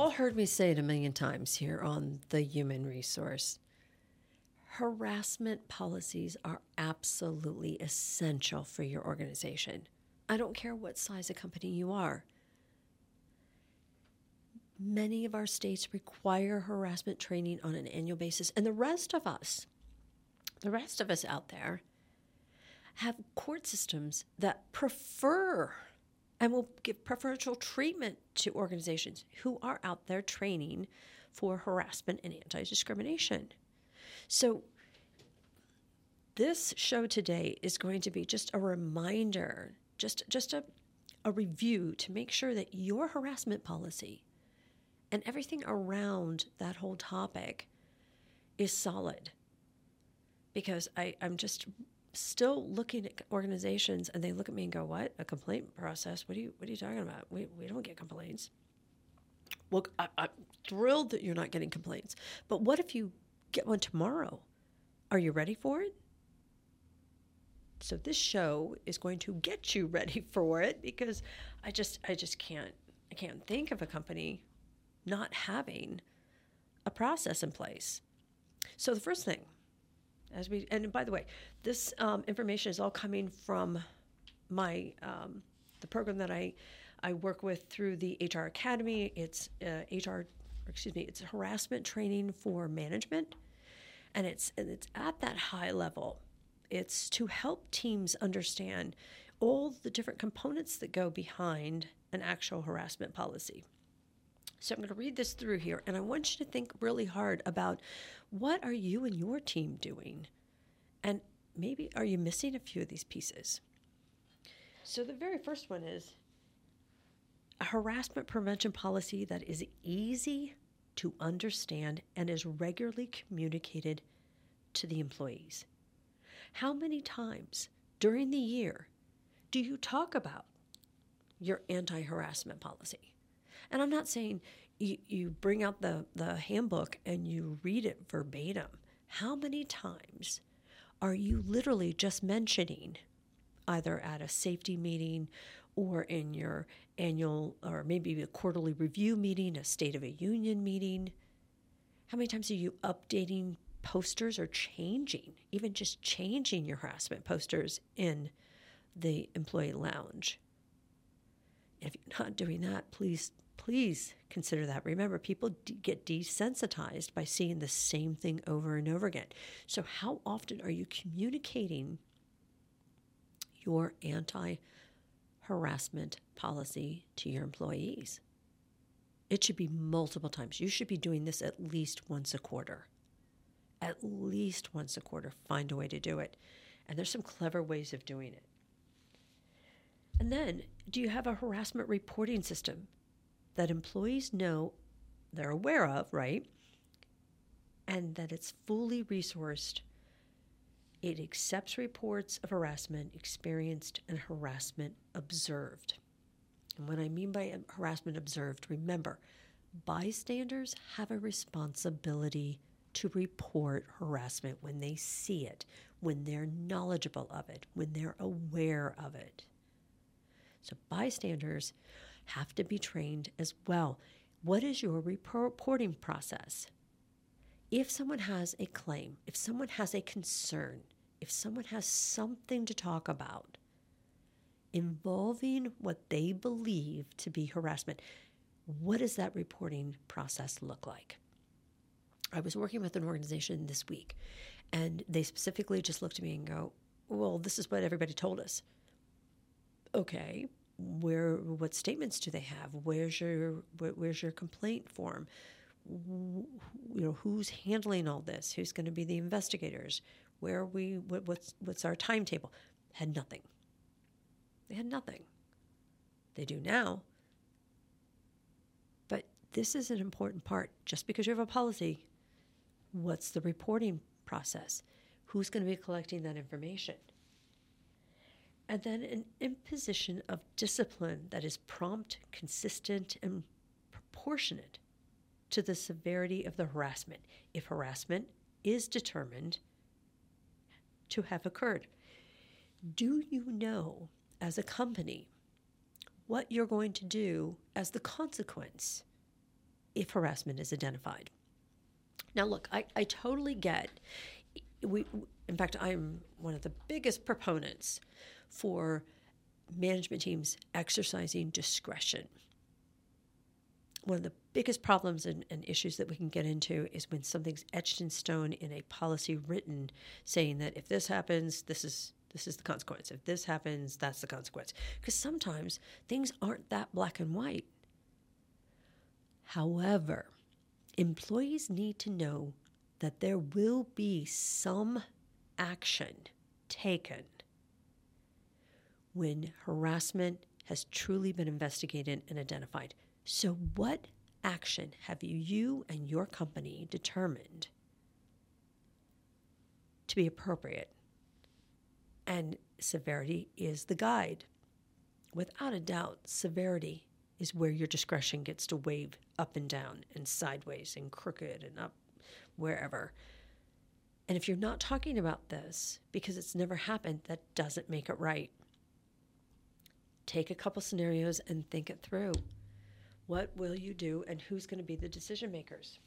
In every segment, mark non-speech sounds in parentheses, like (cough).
All heard me say it a million times here on the human resource. Harassment policies are absolutely essential for your organization. I don't care what size of company you are. Many of our states require harassment training on an annual basis, and the rest of us, the rest of us out there, have court systems that prefer and will give preferential treatment to organizations who are out there training for harassment and anti discrimination. So, this show today is going to be just a reminder, just, just a, a review to make sure that your harassment policy and everything around that whole topic is solid. Because I, I'm just still looking at organizations and they look at me and go, "What? A complaint process? What are you What are you talking about? We we don't get complaints." Well, I, I'm thrilled that you're not getting complaints, but what if you get one tomorrow? Are you ready for it? So this show is going to get you (laughs) ready for it because I just I just can't I can't think of a company not having a process in place. So the first thing as we and by the way, this um, information is all coming from my um, the program that I I work with through the HR Academy. It's uh, HR, excuse me, it's harassment training for management, and it's and it's at that high level. It's to help teams understand all the different components that go behind an actual harassment policy. So I'm going to read this through here, and I want you to think really hard about what are you and your team doing? And maybe are you missing a few of these pieces? So the very first one is a harassment prevention policy that is easy to understand and is regularly communicated to the employees. How many times during the year do you talk about your anti harassment policy? And I'm not saying you, you bring out the, the handbook and you read it verbatim. How many times are you literally just mentioning, either at a safety meeting or in your annual or maybe a quarterly review meeting, a State of a Union meeting? How many times are you updating posters or changing, even just changing your harassment posters in the employee lounge? If you're not doing that, please please consider that. Remember, people d- get desensitized by seeing the same thing over and over again. So, how often are you communicating your anti harassment policy to your employees? It should be multiple times. You should be doing this at least once a quarter. At least once a quarter. Find a way to do it. And there's some clever ways of doing it. And then, do you have a harassment reporting system? That employees know they're aware of, right? And that it's fully resourced. It accepts reports of harassment experienced and harassment observed. And what I mean by um, harassment observed, remember, bystanders have a responsibility to report harassment when they see it, when they're knowledgeable of it, when they're aware of it. So, bystanders have to be trained as well. What is your reporting process? If someone has a claim, if someone has a concern, if someone has something to talk about involving what they believe to be harassment, what does that reporting process look like? I was working with an organization this week, and they specifically just looked at me and go, Well, this is what everybody told us. Okay, where what statements do they have? Where's your where's your complaint form? You know who's handling all this? Who's going to be the investigators? Where we what, what's what's our timetable? Had nothing. They had nothing. They do now. But this is an important part. Just because you have a policy what's the reporting process? Who's going to be collecting that information and then an imposition of discipline that is prompt, consistent, and proportionate to the severity of the harassment, if harassment is determined to have occurred. Do you know, as a company, what you're going to do as the consequence if harassment is identified. Now, look, I, I totally get. We, in fact, I'm one of the biggest proponents for management teams exercising discretion. One of the biggest problems and, and, issues that we can get into is when something's etched in stone in a policy written saying that if this happens, this is this is the consequence. If this happens, that's the consequence. Because sometimes things aren't that black and white. However, employees need to know that there will be some action taken when harassment has truly been investigated and identified. So, what action have you and your company determined to be appropriate? And severity is the guide. Without a doubt, severity is where your discretion gets to wave up and down and sideways and crooked and up wherever. And if you're not talking about this because it's never happened, that doesn't make it right. Take a couple scenarios and think it through. What will you do and who's going to be the decision makers?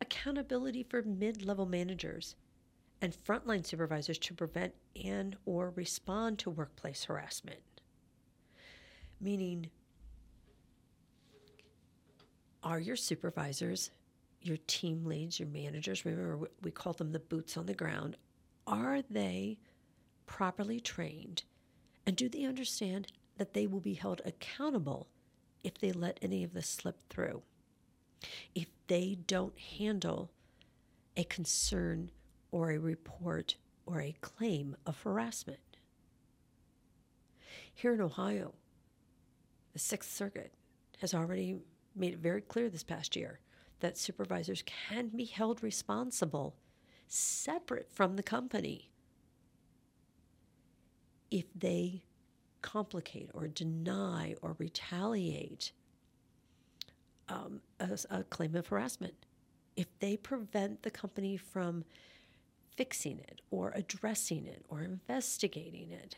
Accountability for mid-level managers and frontline supervisors to prevent and or respond to workplace harassment. Meaning are your supervisors, your team leads, your managers, remember we call them the boots on the ground, are they properly trained and do they understand that they will be held accountable if they let any of this slip through? If they don't handle a concern or a report or a claim of harassment. Here in Ohio, the Sixth Circuit has already made it very clear this past year that supervisors can be held responsible separate from the company if they complicate or deny or retaliate um, a, a claim of harassment. If they prevent the company from fixing it or addressing it or investigating it,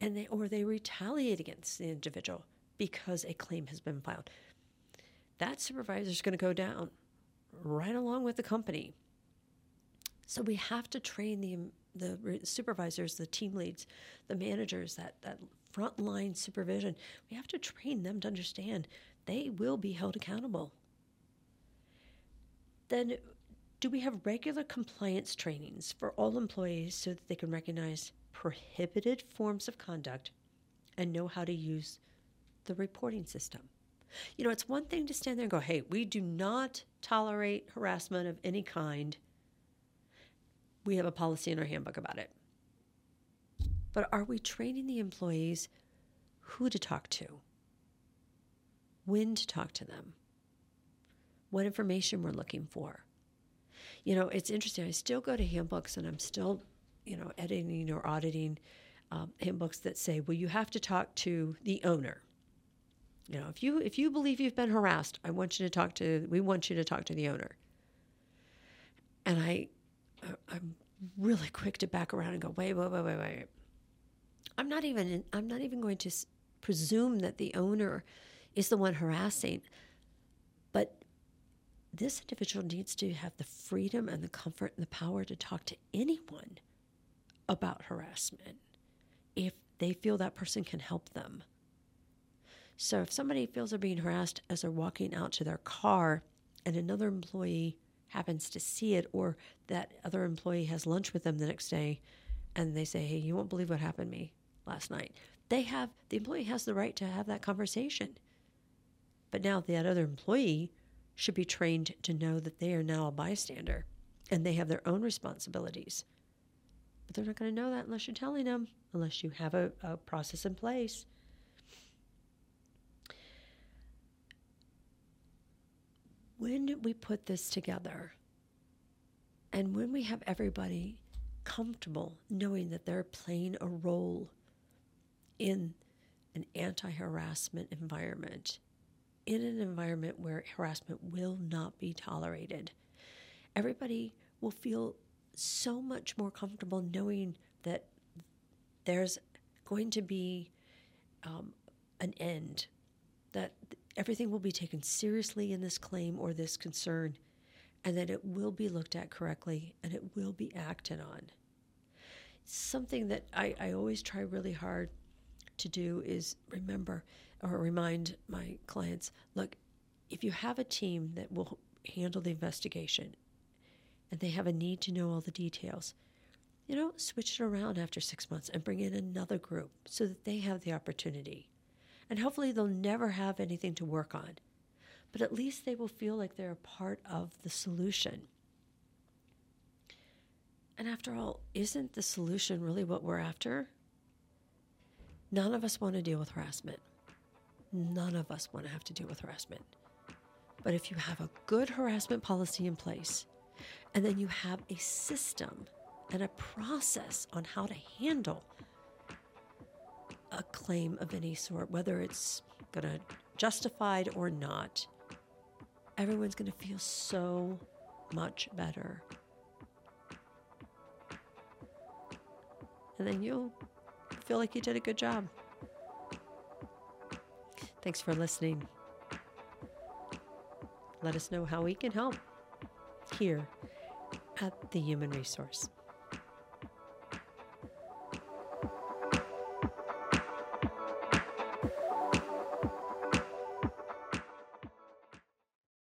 and they or they retaliate against the individual because a claim has been filed that supervisor is going to go down right along with the company. So we have to train the the supervisors, the team leads, the managers, that that frontline supervision. We have to train them to understand they will be held accountable. Then do we have regular compliance trainings for all employees so that they can recognize prohibited forms of conduct and know how to use the reporting system? You know, it's one thing to stand there and go, hey, we do not tolerate harassment of any kind. We have a policy in our handbook about it. But are we training the employees who to talk to, when to talk to them, what information we're looking for? You know, it's interesting. I still go to handbooks and I'm still, you know, editing or auditing um, handbooks that say, well, you have to talk to the owner you know, if you if you believe you've been harassed, I want you to talk to we want you to talk to the owner. And I I'm really quick to back around and go, wait, wait, wait, wait, wait. I'm not even I'm not even going to presume that the owner is the one harassing. But this individual needs to have the freedom and the comfort and the power to talk to anyone about harassment if they feel that person can help them. So if somebody feels they're being harassed as they're walking out to their car and another employee happens to see it, or that other employee has lunch with them the next day and they say, Hey, you won't believe what happened to me last night. They have, the employee has the right to have that conversation. But now that other employee should be trained to know that they are now a bystander and they have their own responsibilities. But they're not going to know that unless you're telling them, unless you have a, a process in place. When we put this together? And when we have everybody comfortable knowing that they're playing a role in an anti harassment environment, in an environment where harassment will not be tolerated, everybody will feel so much more comfortable knowing that there's going to be um, an end that everything will be taken seriously in this claim or this concern, and that it will be looked at correctly and it will be acted on. Something that I, I always try really hard to do is remember or remind my clients look, if you have a team that will handle the investigation and they have a need to know all the details, you know, switch it around after six months and bring in another group so that they have the opportunity. And hopefully they'll never have anything to work on, but at least they will feel like they're a part of the solution. And after all, isn't the solution really what we're after? None of us want to deal with harassment. None of us want to have to deal with harassment. But if you have a good harassment policy in place, and then you have a system and a process on how to handle a claim of any sort, whether it's going to justified or not, everyone's going to feel so much better. And then you'll feel like you did a good job. Thanks for listening. Let us know how we can help here at the Human Resource.